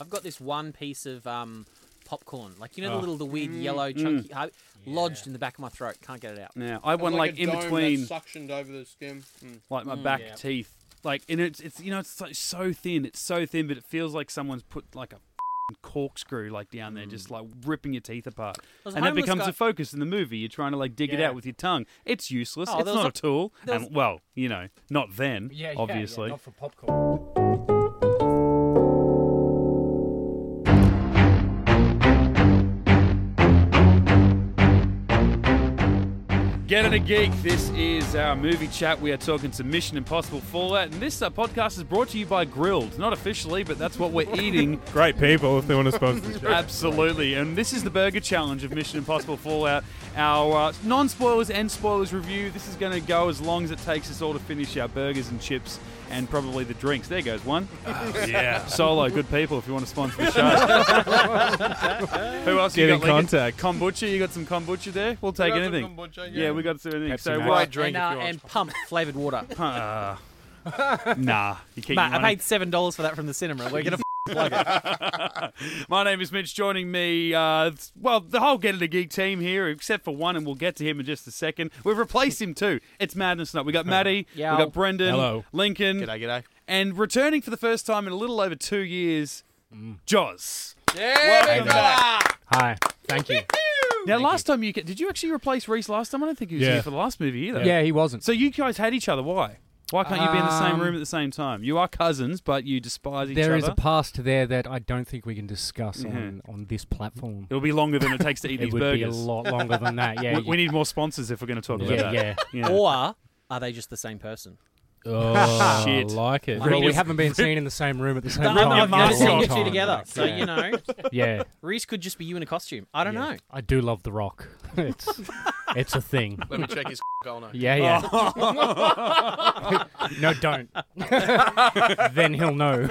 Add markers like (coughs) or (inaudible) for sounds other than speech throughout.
I've got this one piece of um, popcorn, like you know the Oh. little, the weird Mm. yellow chunky, uh, lodged in the back of my throat. Can't get it out. Now I want like, a in dome between, that's suctioned over the skin. Mm. like my Mm, back yeah. teeth. Like, and it's it's you know it's like so thin. It's so thin, but it feels like someone's put like a f***ing corkscrew like down there, just like ripping your teeth apart. was a And that homeless becomes guy- a focus in the movie. You're trying to like dig it Yeah. out with your tongue. It's useless. Oh, it's there was not a, a- tool. there was- And well, you know, not then. Yeah, yeah, obviously. yeah, not for popcorn. Get it a geek. This is our movie chat. We are talking to Mission Impossible Fallout, and this uh, podcast is brought to you by Grill'd. Not officially, but that's what we're eating. (laughs) Great people if they want to sponsor the show. Absolutely. And this is the burger challenge of Mission Impossible Fallout. Our uh, non spoilers and spoilers review. This is going to go as long as it takes us all to finish our burgers and chips and probably the drinks. There goes one. (laughs) yeah. Solo, good people if you want to sponsor the show. (laughs) Who else Get you in got? Like, contact. Kombucha, you got some kombucha there? We'll take got some anything. kombucha, yeah. yeah. we got some anything. Pepsi so, Max. Right drink and, uh, if you want. and pump flavored water. (laughs) uh, nah, you keep Matt, your I money. paid seven dollars for that from the cinema. We're gonna plug it. (laughs) My name is Mitch. Joining me, uh, well, the whole Get It a Geek team here, except for one, and we'll get to him in just a second. We've replaced him too. It's madness night. We got Maddie, (laughs) Yo. we got Brendan, Hello. Lincoln, G'day, g'day. and returning for the first time in a little over two years, Joz. Yeah, big fella. Hi, thank you. Now, last time you did you actually replace Reese last time? I don't think he was Yeah. here for the last movie either. Yeah, he wasn't. So you guys had each other. Why? Why can't you be in the same Um, room at the same time? You are cousins, but you despise each There other. is a past there that I don't think we can discuss Mhm. on, on this platform. It'll be longer than it takes to eat (laughs) It these would be a lot longer than that. (laughs) Yeah, we, we need more sponsors if we're going to talk about yeah, that. yeah. Yeah. Or are they just the same person? Oh, Shit. like it. Well, we haven't been (laughs) seen in the same room at the same I've time. I've for a never seen long you two time. together, so Yeah. you know, (laughs) Yeah, Reese could just be you in a costume. I don't yeah. know. I do love The Rock. (laughs) It's it's a thing. Let me check his no. Yeah, yeah. no, don't. then he'll know.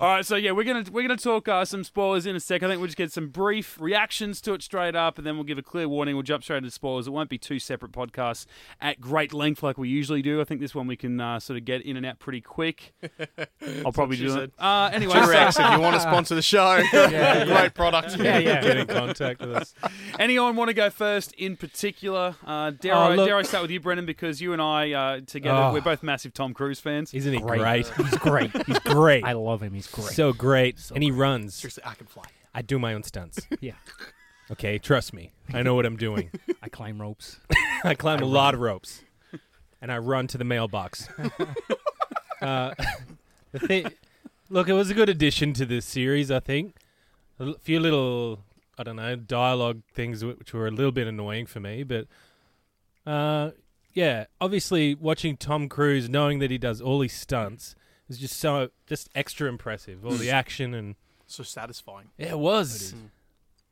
All right, so yeah, we're gonna we're gonna talk uh, some spoilers in a sec. I think we'll just get some brief reactions to it straight up, and then we'll give a clear warning. We'll jump straight into spoilers. It won't be two separate podcasts at great length like we usually do. I think this one we can uh, sort of get in and out pretty quick. (laughs) I'll probably do said. it. Uh, anyway, so- Rex, if you want to sponsor the show, (laughs) great product. Yeah, yeah. Get in contact with us. (laughs) anyone want to go first in particular? Uh, dare, Oh, I, look- dare I start with you, Brendan? Because you and I uh, together, Oh. we're both massive Tom Cruise fans. Isn't he Great. great? He's great. He's great. I love him. He's great. So great. and he runs. Seriously, I can fly. I do my own stunts. (laughs) yeah, Okay, trust me. I know what I'm doing. (laughs) I climb ropes. (laughs) I climb a lot of ropes, and I run to the mailbox. uh, the thing, look, it was a good addition to this series. I think a l- few little, I don't know, dialogue things wh- which were a little bit annoying for me, but uh, yeah, obviously watching Tom Cruise, knowing that he does all his stunts, is just so just extra impressive. All the action and So satisfying. yeah, it was.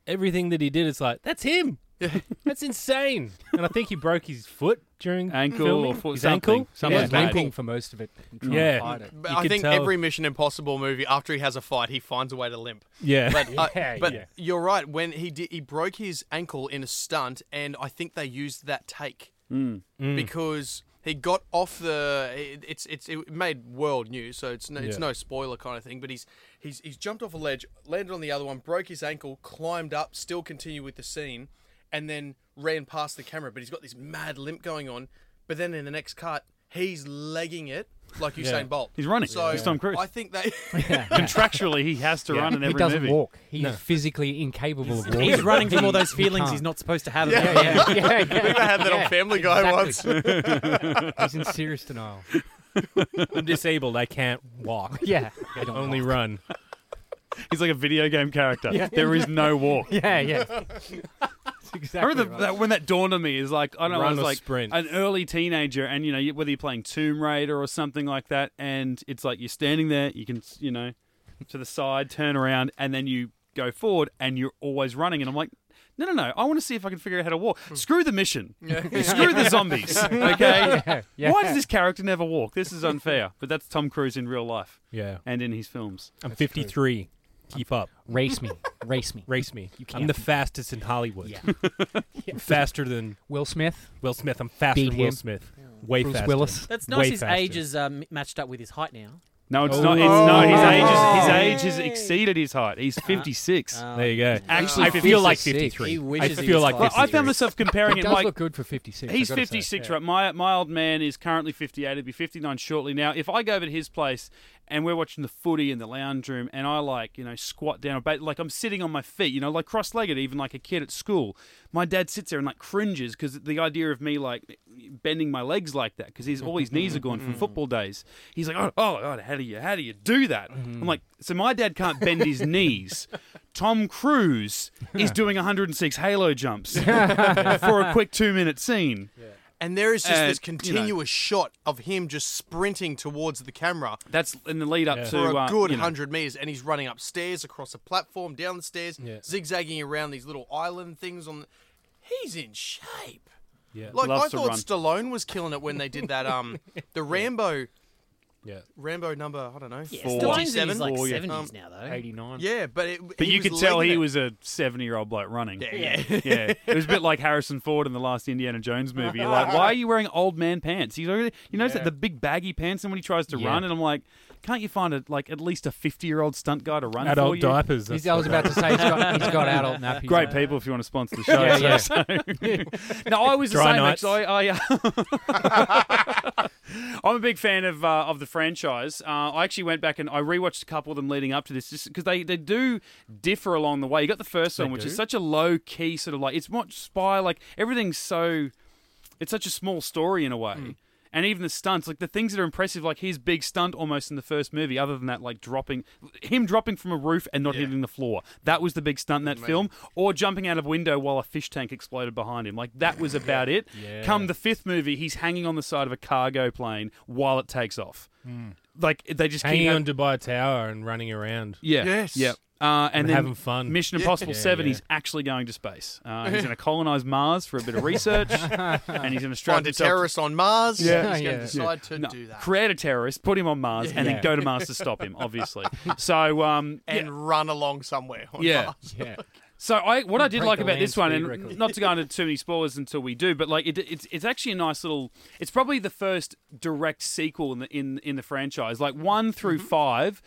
Everything that he did, it's like that's him. (laughs) That's insane. And I think he broke his foot during Ankle filming. or foot, his something. ankle. Something Yeah, like limping for most of it. and trying to Yeah. hide it. But You I could think tell. every Mission Impossible movie, after he has a fight, he finds a way to limp. Yeah, But uh, Yeah, but yeah. you're right. When he did, he broke his ankle in a stunt, and I think they used that take Mm. Mm. because he got off the. It, it's it's it made world news, so it's no, it's Yeah. no spoiler kind of thing. But he's he's he's jumped off a ledge, landed on the other one, broke his ankle, climbed up, still continued with the scene, and then ran past the camera. But he's got this mad limp going on. But then in the next cut, he's legging it like Usain Yeah. Bolt. He's running. So He's Tom Cruise. I think they. (laughs) (laughs) Contractually, he has to Yeah. run in He doesn't movie. walk. He's No. physically incapable of walking. He's (laughs) running from all those feelings can't. he's not supposed to have. Yeah, yeah, yeah. yeah, I think they had that yeah. on Family Guy Exactly. once. He's in serious denial. I'm disabled. I can't walk. Yeah, I don't Only walk. run. He's like a video game character. Yeah. There is no walk. Yeah, yeah. That's I (laughs) exactly. remember right. that when that dawned on me is like I don't know, I was like sprint. an early teenager, and you know whether you're playing Tomb Raider or something like that, and it's like you're standing there, you can you know to the side, turn around, and then you go forward, and you're always running, and I'm like. No, no, no! I want to see if I can figure out how to walk. Hmm. Screw the mission. (laughs) (laughs) Screw the zombies. Okay. Yeah, yeah. Why does this character never walk? This is unfair. But that's Tom Cruise in real life Yeah. and in his films. I'm 53. Keep up. Race me, race me. Race me. You can't. I'm the fastest in Hollywood. Yeah. (laughs) I'm faster than Will Smith, Will Smith. I'm faster Beat than Will him. Smith. Way Bruce faster. Willis. That's Way nice. His faster. age is um, matched up with his height now. No, it's Oh. not. It's no. His Oh. age is his age has exceeded his height. He's 56. Um, There you go. Actually, I feel like 53. He I wishes he feel was like Well, I 53. found myself comparing He it. does Like look good for 56. he's I've gotta say. 56, right? My my old man is currently 58. He'll be 59 shortly. Now, if I go over to his place and we're watching the footy in the lounge room, and I like you know squat down, like I'm sitting on my feet, you know, like cross-legged, even like a kid at school. My dad sits there and like cringes because the idea of me like bending my legs like that because his all his knees are gone from (laughs) football days. He's like, oh, oh God, how do you how do you do that? Mm-hmm. I'm like, so my dad can't bend his (laughs) knees. Tom Cruise is (laughs) doing 106 halo jumps for a quick two minute scene. And there is just And, this you know- continuous shot of him just sprinting towards the camera That's in the lead up Yeah. to for a uh, good you know, 100 meters, and he's running upstairs, across a platform, down the stairs, Yeah. zigzagging around these little island things. On, the... he's in shape. Yeah. Like Loves I thought run. Stallone was killing it when they did that. Um, (laughs) the Rambo, yeah. Rambo number, I don't know, Yeah, Four. Stallone's in 47? like Four, yeah. 70s Um, now though. 89. Yeah, but it, But you could tell legging he it. was a 70 year old bloke running. Yeah, yeah. yeah. yeah. It was a bit like Harrison Ford in the last Indiana Jones movie. You're like, why are you wearing old man pants? He's already, you notice Yeah. that the big baggy pants, and when he tries to Yeah. run, and I'm like, can't you find a, like at least a 50 year old stunt guy to run for Adult you? diapers. He's, that's I was about to say he's got, he's got adult nappies. (laughs) Great on. people if you want to sponsor the show. Yeah, so- (laughs) so- no, I was the Dry same. nights. Actually, I, uh, (laughs) I'm a big fan of uh, of the franchise. Uh, I actually went back and I rewatched a couple of them leading up to this, just because they, they do differ along the way. You got the first They one, which do? is such a low key sort of like it's much spy like everything's so it's such a small story in a way. And even the stunts, like the things that are impressive, like his big stunt almost in the first movie, other than that, like dropping, him dropping from a roof and not Yeah. hitting the floor. That was the big stunt in that Amazing. film. Or jumping out of window while a fish tank exploded behind him. Like that was about it. Yeah. Come the fifth movie, he's hanging on the side of a cargo plane while it takes off. Hmm. Like they just Hanging keep on Dubai Tower and running around yeah, Yes. yeah. Uh, and and then having fun. Mission Yeah. Impossible Yeah, 7, yeah. he's actually going to space. Uh, (laughs) he's going to colonize Mars for a bit of research, (laughs) and he's going to strap Find a himself to- terrorist on Mars. Yeah. he's going Yeah. to decide to No, do that create a terrorist, put him on Mars, and Yeah. then go to Mars to stop him. Obviously, so um, and yeah. run along somewhere. On Yeah. Mars. Yeah. (laughs) So I, what I did like about this one, and record. not to go into too many spoilers until we do, but like it, it's it's actually a nice little. It's probably the first direct sequel in the in in the franchise. Like one through five,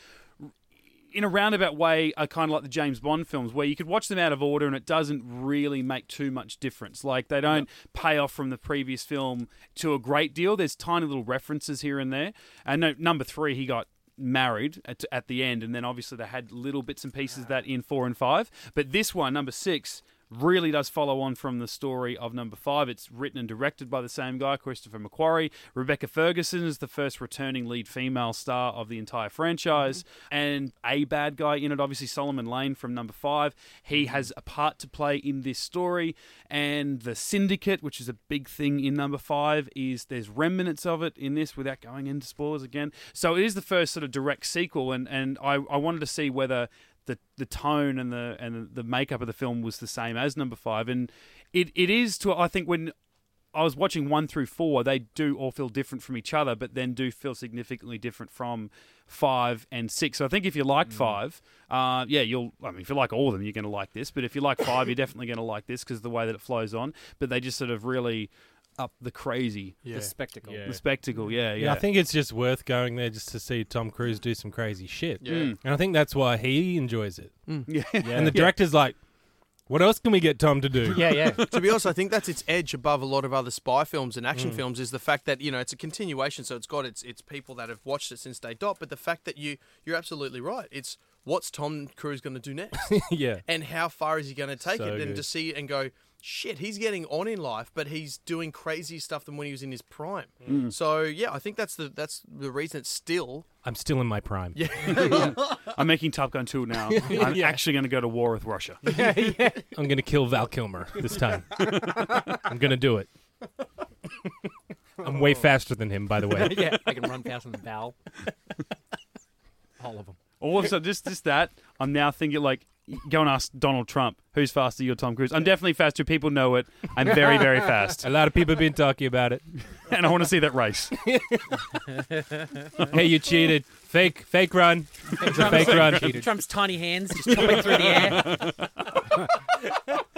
in a roundabout way, are kind of like the James Bond films, where you could watch them out of order and it doesn't really make too much difference. Like they don't pay off from the previous film to a great deal. There's tiny little references here and there. And no, number three, he got married at, at the end, and then obviously they had little bits and pieces of that in four and five. But this one, number six, really does follow on from the story of number five. It's written and directed by the same guy, Christopher McQuarrie. Rebecca Ferguson is the first returning lead female star of the entire franchise, and a bad guy in it, obviously Solomon Lane from number five. He has a part to play in this story, and the Syndicate, which is a big thing in number five, is there's remnants of it in this without going into spoilers again. So it is the first sort of direct sequel, and and I, I wanted to see whether the the tone and the and the makeup of the film was the same as number five, and it, it is to I think when I was watching one through four, they do all feel different from each other, but then do feel significantly different from five and six. So I think if you liked five, uh, yeah, you'll. I mean, if you like all of them, you're going to like this. But if you like five, you're definitely going to like this because the way that it flows on. But they just sort of really up the crazy, Yeah. The spectacle. Yeah. the spectacle. Yeah, yeah. Yeah, I think it's just worth going there just to see Tom Cruise do some crazy shit. Yeah. Mm. And I think that's why he enjoys it. (laughs) yeah. And the director's like, what else can we get Tom to do? (laughs) Yeah, yeah. to be honest, I think that's its edge above a lot of other spy films and Mm. action films is the fact that you know it's a continuation, so it's got its its people that have watched it since day dot. But the fact that you you're absolutely right. It's what's Tom Cruise going to do next, (laughs) yeah. and how far is he going to take So it, and good. to see it and go, shit, he's getting on in life, but he's doing crazy stuff than when he was in his prime. Mm. So yeah, I think that's the that's the reason it's still I'm still in my prime. yeah. (laughs) I'm making Top Gun 2 now. (laughs) I'm Yeah. actually going to go to war with Russia. (laughs) yeah, yeah. I'm going to kill Val Kilmer this time. I'm going to do it. I'm way faster than him, by the way. yeah, I can run faster than Val. All of them. All of a sudden, just, just that, I'm now thinking like, go and ask Donald Trump, who's faster, you or Tom Cruise? I'm definitely faster. People know it. I'm very, very fast. (laughs) A lot of people have been talking about it. (laughs) And I want to see that race. Hey, you cheated. Fake, fake run. It's a fake run. Trump's tiny hands just chopping through the air.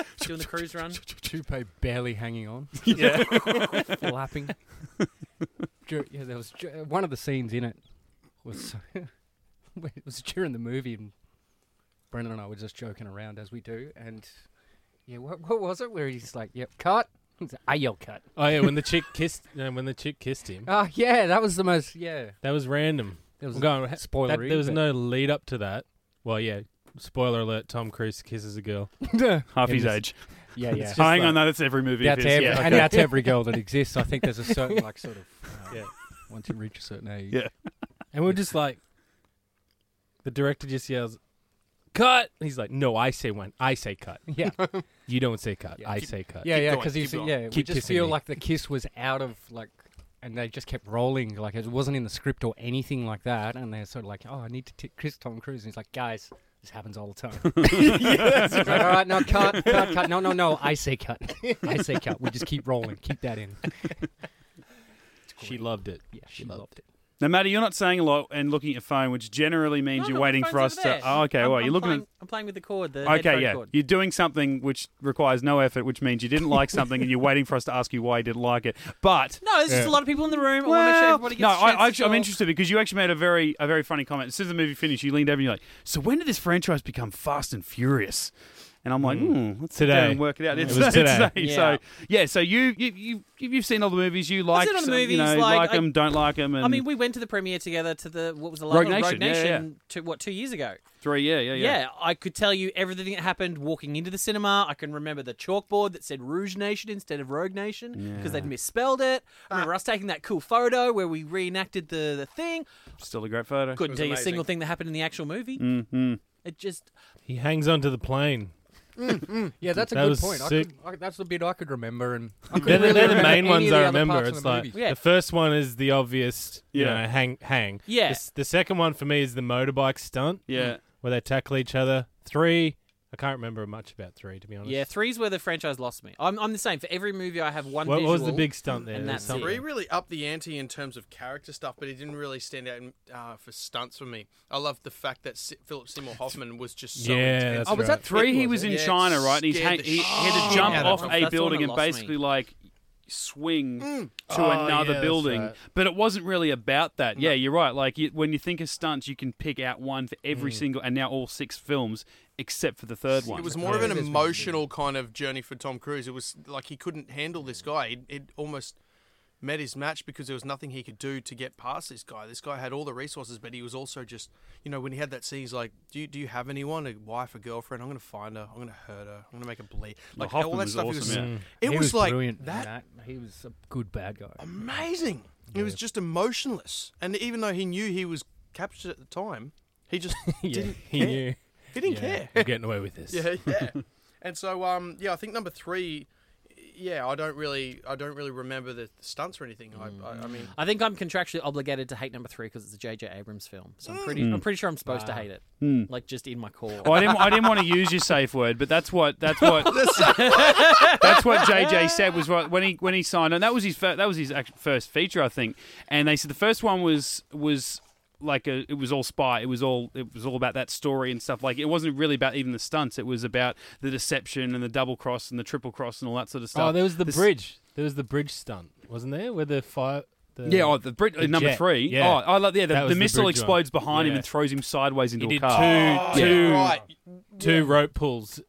(laughs) Doing the cruise run. Toupee barely hanging on, Yeah. flapping. Yeah, there was one of the scenes in it. was it was during the movie, and Brendan and I were just joking around as we do, and yeah, what, what was it? Where he's like, "Yep, cut." He's like, I yell cut. Oh yeah, when the chick (laughs) kissed, no, when the chick kissed him, Oh yeah, that was the most yeah. that was random. There was I'm going, ha- spoilery. that- there was but- no lead up to that. Well, yeah. Spoiler alert: Tom Cruise kisses a girl. (laughs) Half his age. Yeah, (laughs) yeah. Hang like- on, no, that's every movie. That's every, yeah. and that's every girl that exists. I think there's a certain like sort of uh, Yeah. once you reach a certain age. Yeah. And we're just like, the director just yells, "Cut!" He's like, "No, I say when. I say cut. (laughs) yeah, You don't say cut. Yeah. I Keep- say cut." yeah, Keep yeah. Because keep he's going. yeah. we Keep just kissing feel me. like the kiss was out of like, and they just kept rolling like it wasn't in the script or anything like that. And they're sort of like, oh, I need to t- kiss Tom Cruise. And he's like, guys, this happens all the time. (laughs) He's like, all right, now cut, cut, cut. (laughs) No, no, no. I say cut. I say cut. We just keep rolling. Keep that in. She loved it. Yeah, she loved it. Now, Matty, you're not saying a lot and looking at your phone, which generally means No, you're no, my waiting for phone's us over to. there. Oh, okay. I'm, well, you're looking playing, at. I'm playing with the cord. The Okay, headphone yeah. cord. You're doing something which requires no effort, which means you didn't like (laughs) something and you're waiting for us to ask you why you didn't like it. But No, there's just a lot of people in the room. I want to make sure Well, everybody gets no, a I, chance I, to actually- I'm talk. interested because you actually made a very a very funny comment. As soon as the movie finished, you leaned over and you're like, "So when did this franchise become Fast and Furious?" And I'm like, Mm. hmm, let's sit down Today. and work it out. It It's was (laughs) today. Yeah. So yeah, so you you you you've seen all the movies. You like seen all the some, you movies, know, like, like I- them, don't like them. And I mean, we went to the premiere together to the what was the Rogue Rogue Nation, Nation, Rogue yeah, Nation to what two years ago. three, yeah, yeah, yeah. Yeah. I could tell you everything that happened walking into the cinema. I can remember the chalkboard that said Rouge Nation instead of Rogue Nation because they'd misspelled it. I remember us taking that cool photo where we reenacted the, the thing. Still a great photo. Couldn't was tell you a single thing that happened in the actual movie. Mm-hmm. It just He hangs onto the plane. Mm, mm. Yeah, that's a That good was point. I sick. could, I, that's the bit I could remember, and I They're, the- really they're the remember main any ones of the I other remember. parts of It's the like movie. Yeah. the first one is the obvious, you Yeah. know, hang, hang. Yeah. The, s- the second one for me is the motorbike stunt Yeah. where they tackle each other. Three, I can't remember much about three to be honest. yeah, three's where the franchise lost me. I'm, I'm the same. For every movie, I have one. What, what was the big stunt there? and There's that's it. Three really upped the ante in terms of character stuff, but it didn't really stand out in, uh, for stunts for me. I love the fact that Si- Philip Seymour Hoffman was just so Yeah, intense. that's Oh, was right. that three? He was in Yeah, China, right? And he's hang- he, he had to jump out off a That's the one building and lost me. basically like swing Mm. to Oh, another yeah, building. right. But it wasn't really about that. Yeah, you're right. Like you, when you think of stunts, you can pick out one for every single, and now all six films except for the third one. It was more of an emotional kind of journey for Tom Cruise. It was like he couldn't handle this guy. It, it almost met his match because there was nothing he could do to get past this guy. This guy had all the resources, but he was also just, you know, when he had that scene, he's like, "Do you, do you have anyone, a wife, a girlfriend? I'm going to find her. I'm going to hurt her. I'm going to make her bleed." Like Hoffman all that was stuff. he awesome, was, yeah. It He was, like brilliant in that He was a good bad guy. amazing. It was just emotionless, and even though he knew he was captured at the time, he just (laughs) yeah, didn't he care. knew. He didn't Yeah, care. I'm getting away with this. (laughs) Yeah, yeah. and so, um, yeah, I think number three. Yeah, I don't really, I don't really remember the stunts or anything. I, I, I mean, I think I'm contractually obligated to hate number three because it's a J.J. Abrams film. So I'm pretty, Mm. I'm pretty sure I'm supposed to hate it, Hmm. like just in my core. Oh, I didn't. I didn't want to use your safe word, but that's what. That's what. (laughs) that's what JJ said was right when he when he signed on. That was his fir- that was his first feature, I think. And they said the first one was was like a it was all spy. It was all it was all about that story and stuff. Like it wasn't really about even the stunts. It was about the deception and the double cross and the triple cross and all that sort of stuff. Oh, there was the This- bridge. There was the bridge stunt, wasn't there? Where the fire. The, Yeah, oh, the Brit, the number jet. three. Yeah. Oh, I love yeah. The, the was the missile bridge one. explodes behind him and throws him sideways into He a car. two, oh, Yeah. two, right. two rope pulls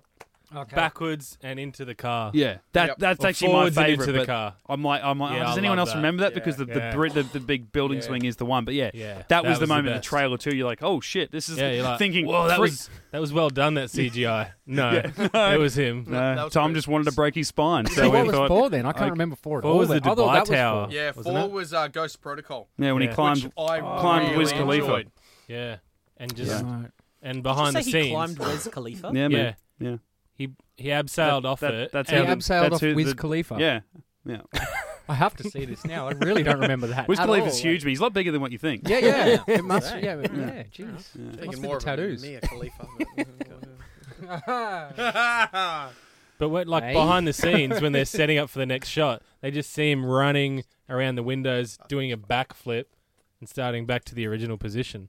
Okay. backwards and into the car. Yeah, that Yep. that's Or actually my forwards and favorite. into the but car. I might, I'm like, Yeah, does I anyone love else that. remember that? Yeah. Because the the, Yeah. Brit, the the big building Yeah. swing is the one. But yeah, Yeah, that was the moment in the best. trailer too. You're like, oh shit, this is Yeah, you're like, thinking. Whoa, that three- was that was well done. That (laughs) CGI. No, Yeah. (laughs) it was him. No, that was Tom great. just wanted to break his spine. So So we what was thought, four then? I can't remember four at four all. was the then. I thought Dubai that was Tower. four. Yeah, Wasn't four it? was uh, Ghost Protocol, yeah, when he Yeah. climbed. which I climbed really Wiz Khalifa. enjoyed. Yeah, and just Right. and Did you behind say the he scenes, climbed Wiz Khalifa. Yeah, yeah, man. Yeah. He he abseiled off that- it. that's He how abseiled that's off who Wiz the- Khalifa. Yeah, yeah. (laughs) I have to see this now. I really don't remember that. Wiz at Khalifa's all. huge, but he's a lot bigger than what you think. Yeah, yeah. (laughs) It must. Right. Yeah, but- Yeah. yeah. Jeez. Yeah. Must Thinking be more the of tattoos. Mia Khalifa. But (laughs) when, like Hey. behind the scenes, when they're setting up for the next shot, they just see him running around the windows, doing a backflip, and starting back to the original position.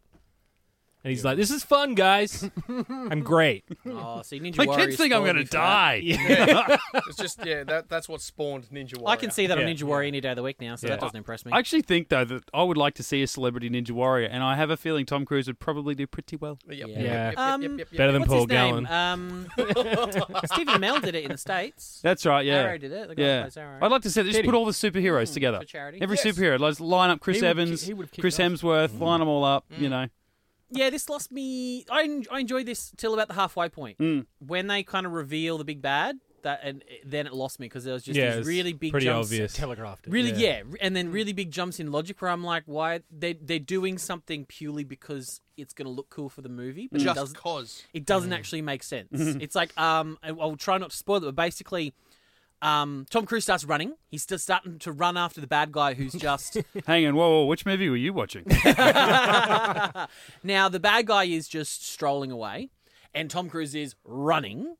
And he's like, "This is fun, guys. (laughs) I'm great." Oh, see, Ninja My Warrior kids think I'm spoiled going to me for that. die. (laughs) It's just yeah, that that's what spawned Ninja Warrior. I can see that on Yeah. Ninja Warrior any day of the week now, so Yeah. that doesn't impress me. I actually think though that I would like to see a celebrity Ninja Warrior, and I have a feeling Tom Cruise would probably do pretty well. Yep, Yeah. yep, yep, Yeah. yep, Um, yep, yep, yep. Better than What's Paul his Gallen. name? Um, (laughs) Stephen Amell did it in the states. That's right. Yeah. Arrow did it. The guy who Yeah. plays Arrow. I'd like to see just put all the superheroes together. for charity. Every Yes. superhero, let's line up Chris He would ki- Evans, he would kick Chris off. Hemsworth, line them all up. You know, Yeah, this lost me. I, I enjoyed this till about the halfway point Mm. when they kind of reveal the big bad. That and then it lost me because there was just Yeah, these it's really big pretty jumps. obvious. Telegraphed it. Really, Yeah. yeah. and then really big jumps in logic where I'm like, why they they're doing something purely because it's going to look cool for the movie, but it just doesn't. cause. It doesn't actually make sense. It's like um, I'll try not to spoil it, but basically, um, Tom Cruise starts running. He's still starting to run after the bad guy who's just (laughs) hang on. Whoa, whoa, which movie were you watching? (laughs) now the bad guy is just strolling away, and Tom Cruise is running,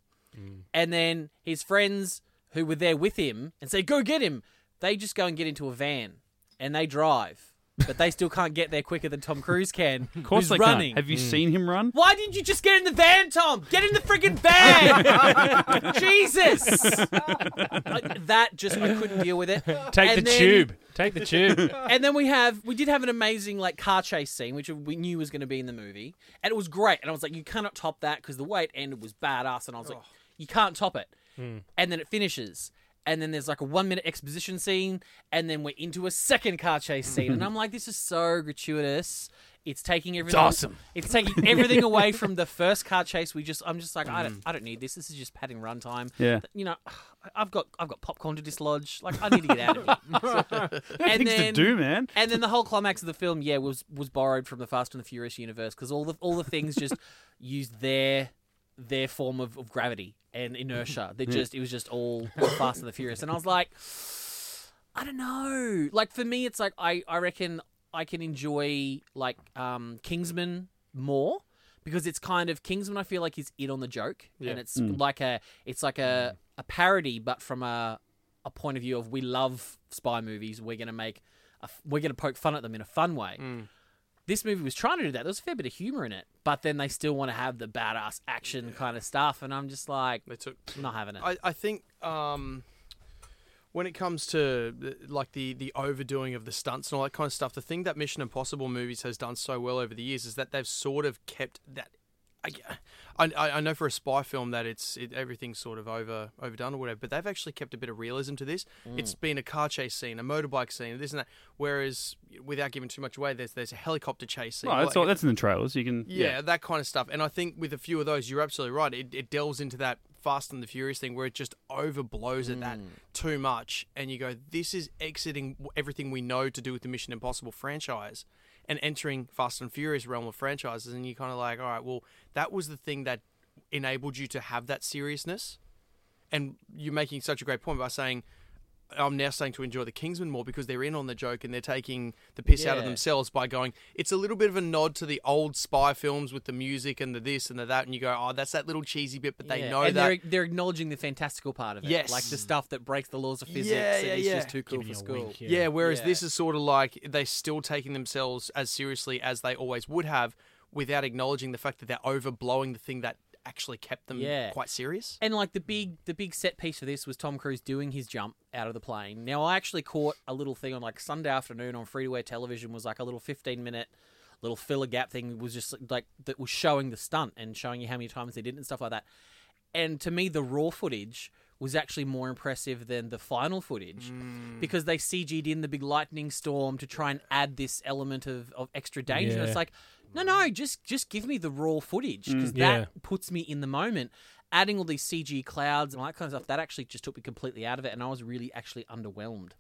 and then his friends who were there with him and say, "Go get him." They just go and get into a van, and they drive, but they still can't get there quicker than Tom Cruise can. Of course who's they running. can't. Have you hmm. seen him run? Why didn't you just get in the van, Tom? Get in the friggin' van! (laughs) Jesus! I- that just I couldn't deal with it. Take And the then- tube. Take the tube. And then we have we did have an amazing like car chase scene, which we knew was going to be in the movie, and it was great. And I was like, you cannot top that because the way it ended was badass. And I was like, you can't top it. Hmm. And then it finishes. And then there's like a one minute exposition scene, and then we're into a second car chase scene, and (laughs) I'm like, this is so gratuitous. It's taking everything. It's awesome. It's taking everything (laughs) away from the first car chase. We just, I'm just like, I don't, mm. I don't need this. This is just padding runtime. Yeah. You know, (sighs) I've got, I've got popcorn to dislodge. Like, I need to get out of here. (laughs) and Things then, to do, man. and then the whole climax of the film, yeah, was was borrowed from the Fast and the Furious universe because all the all the things just used their their form of, of gravity and inertia. (laughs) They just it was just all Fast and the Furious, and I was like, (sighs) I don't know. Like for me, it's like I I reckon I can enjoy like um Kingsman more. Because it's kind of Kingsman, I feel like is in on the joke, and it's like a it's like a a parody, but from a a point of view of we love spy movies. We're gonna make a, we're gonna poke fun at them in a fun way. This movie was trying to do that. There was a fair bit of humor in it, but then they still want to have the badass action kind of stuff, and I'm just like, They took. not having it. I, I think um, when it comes to like the the overdoing of the stunts and all that kind of stuff, the thing that Mission Impossible movies has done so well over the years is that they've sort of kept that. I, I, I know for a spy film that it's it, everything's sort of over overdone or whatever, but they've actually kept a bit of realism to this. Mm. It's been a car chase scene, a motorbike scene, this and that. Whereas, without giving too much away, there's there's a helicopter chase scene. That's Like- all. That's in the trailers. You can. yeah, that kind of stuff. And I think with a few of those, you're absolutely right. It, it delves into that Fast and the Furious thing where it just overblows at that mm. too much. And you go, this is exiting everything we know to do with the Mission Impossible franchise and entering Fast and Furious realm of franchises. And you're kind of like, all right, well, that was the thing that enabled you to have that seriousness. And you're making such a great point by saying, I'm now starting to enjoy the Kingsman more because they're in on the joke and they're taking the piss out of themselves by going. It's a little bit of a nod to the old spy films with the music and the this and the that, and you go, "Oh, that's that little cheesy bit," but they Yeah, know and that. they're they're acknowledging the fantastical part of it. Yes. like the stuff that breaks the laws of physics. Yeah, and yeah, it's yeah. just too cool Giving for school. wink, Yeah, whereas Yeah. this is sort of like they're still taking themselves as seriously as they always would have, without acknowledging the fact that they're overblowing the thing that actually kept them Yeah. quite serious. And like the big the big set piece for this was Tom Cruise doing his jump out of the plane. Now I actually caught a little thing on like Sunday afternoon on free to air television was like a little fifteen minute little filler gap thing was just like that was showing the stunt and showing you how many times they did it and stuff like that. And to me the raw footage was actually more impressive than the final footage mm. because they CG'd in the big lightning storm to try and add this element of, of extra danger. Yeah. It's like, no, no, just just give me the raw footage mm, because Yeah. that puts me in the moment. Adding all these CG clouds and all that kind of stuff, that actually just took me completely out of it, and I was really actually underwhelmed.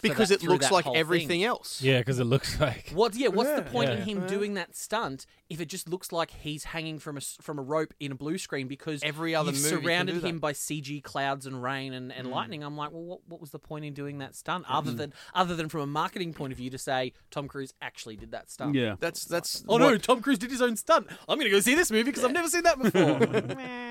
For Because that- it looks like everything thing. else. Yeah, because it looks like. (laughs) What? Yeah. What's the point in Yeah. him doing that stunt if it just looks like he's hanging from a s- from a rope in a blue screen because Every other you've movie can surrounded him by CG clouds and rain and, and mm. lightning? I'm like, well, what, what was the point in doing that stunt mm. other than other than from a marketing point of view to say Tom Cruise actually did that stunt? Yeah. That's that's Oh no, Tom Cruise did his own stunt. I'm going to go see this movie because I've never seen that before.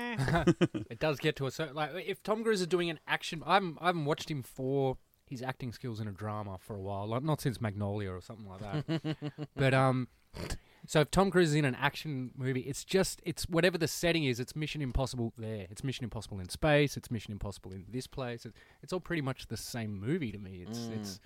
(laughs) (laughs) It does get to a certain like if Tom Cruise is doing an action. I'm I haven't watched him for his acting skills in a drama for a while. Like not since Magnolia or something like that. (laughs) but um, So if Tom Cruise is in an action movie, it's just it's whatever the setting is. It's Mission Impossible there. It's Mission Impossible in space. It's Mission Impossible in this place. It's, it's all pretty much the same movie to me. It's Mm. it's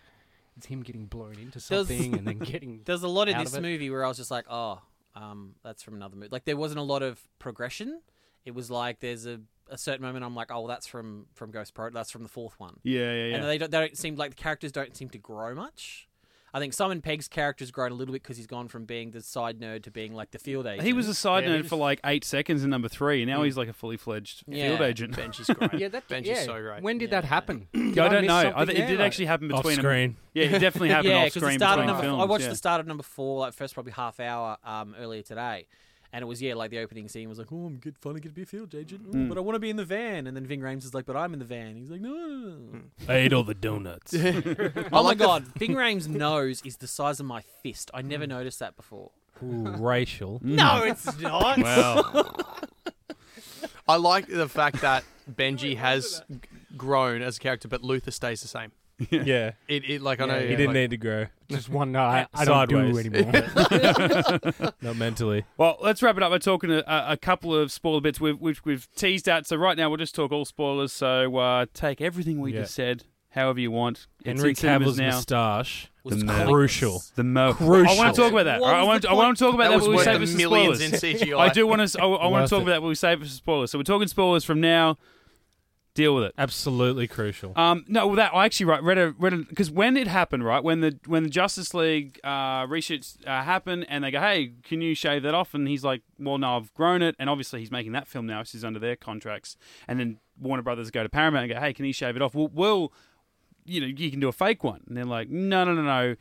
it's him getting blown into There's- something (laughs) and then getting. There's a lot in this movie where I was just like, oh, um, that's from another movie. Like there wasn't a lot of progression. It was like there's a, a certain moment I'm like, oh, well, that's from from Ghost Pro. That's from the fourth one. Yeah, yeah, yeah. And they don't, they don't seem like the characters don't seem to grow much. I think Simon Pegg's character's grown a little bit because he's gone from being the side nerd to being like the field agent. he was a side Yeah, nerd was- for like eight seconds in number three, and now Mm. he's like a fully fledged Yeah. field agent. Benji's (laughs) great. Yeah, that Benji's yeah. so great. When did Yeah. that happen? (clears throat) Yeah, I Did don't know. I something think it did actually happen between Off between. screen. Yeah, it definitely (laughs) happened yeah, off 'cause it screen started between number, films. I watched yeah. the start of number four, like first probably half hour um, earlier today, and it was yeah, like the opening scene was like, oh, I'm good, finally get to be a field agent, Ooh, Mm. but I want to be in the van, and then Ving Rhames is like, but I'm in the van. He's like, no, no, no, no. I ate all the donuts. (laughs) oh (laughs) my god, Ving Rhames' nose is the size of my fist. I never noticed that before. Ooh, racial. No, it's not. Well, (laughs) I like the fact that Benji has g- grown as a character, but Luther stays the same. Yeah. It, it like I Yeah, know yeah. He didn't like- need to grow. Just one. No, I, I don't do Sideways. anymore. (laughs) (laughs) Not mentally. Well, let's wrap it up by talking a, a couple of spoiler bits we've, which we've teased out. So right now we'll just talk all spoilers. So uh, take everything we Yeah. just said, however you want. It's Henry in cinemas Cavill's now. moustache. Was The comic- crucial. The mo. Crucial. I want to talk about that. What I was want. the I want to talk about that that, was but we worth save the it for millions spoilers. in CGI. I do want to. I, I want Worth to talk it. about that, but we save it for spoilers. So we're talking spoilers from now. Deal with it. Absolutely crucial. Um, no, well, that I actually right, read a read because when it happened, right when the when the Justice League uh, reshoots uh, happen, and they go, "Hey, can you shave that off?" and he's like, "Well, no, I've grown it," and obviously he's making that film now, so he's under their contracts, and then Warner Brothers go to Paramount and go, "Hey, can he shave it off?" Well, well you know, you can do a fake one, and they're like, "No, no, no, no."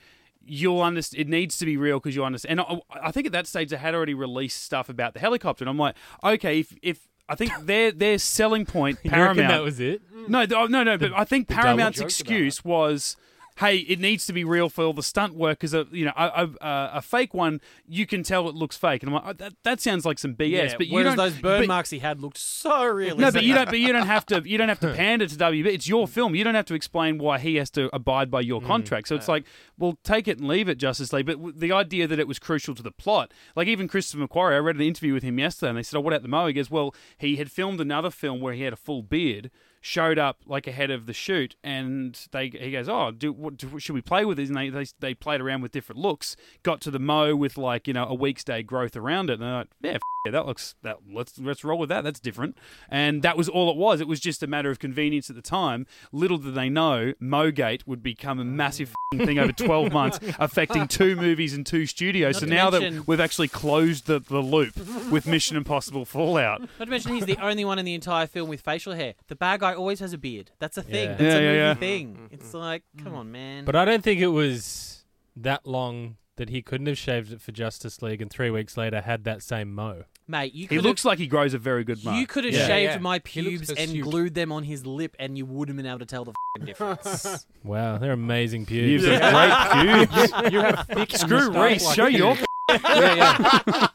You'll understand. It needs to be real because you understand. And I, I think at that stage they had already released stuff about the helicopter, and I'm like, okay, if if I think their their selling point, (laughs) You Paramount, that was it? no, th- oh, no, no. But I think Paramount's excuse was, "Hey, it needs to be real for all the stunt work because you know a, a, a, a fake one you can tell it looks fake." And I'm like, oh, that, that sounds like some BS. Yeah, but you whereas don't. those burn but- marks he had looked so realistic. no, but you don't. But you don't have to. (laughs) You don't have to pander to WB. It's your film. You don't have to explain why he has to abide by your mm, contract. So it's like, well, take it and leave it, Justice League. But w- the idea that it was crucial to the plot, like even Christopher McQuarrie, I read an interview with him yesterday, and they said, "Oh, what about the Mo?" He goes, "Well, he had filmed another film where he had a full beard." Showed up like ahead of the shoot, and they he goes, "Oh, do, what, do should we play with these?" And they, they they played around with different looks. Got to the mo with like you know a week's day growth around it, and they're like, "Yeah, f- yeah, that looks that let's let's roll with that. That's different." And that was all it was. It was just a matter of convenience at the time. Little did they know, Mogate would become a massive f***ing thing over twelve (laughs) months, affecting two movies and two studios. Not so now mention- that we've actually closed the, the loop with Mission Impossible Fallout, Not to mention he's the only one in the entire film with facial hair. The bad guy always has a beard. That's a thing. Yeah. That's Yeah, a yeah, movie yeah. thing. Mm, mm, it's mm. like, come on, man. But I don't think it was that long that he couldn't have shaved it for Justice League and three weeks later had that same mo. Mate, you he could looks like he grows a very good mo. You could have Yeah. shaved Yeah. my He looks pubes and hirsute. glued them on his lip, and you wouldn't have been able to tell the (laughs) fing difference. Wow, they're amazing You've pubes. got great pubes. (laughs) you have thick Screw moustache Reese, like show you. your. Yeah, (laughs)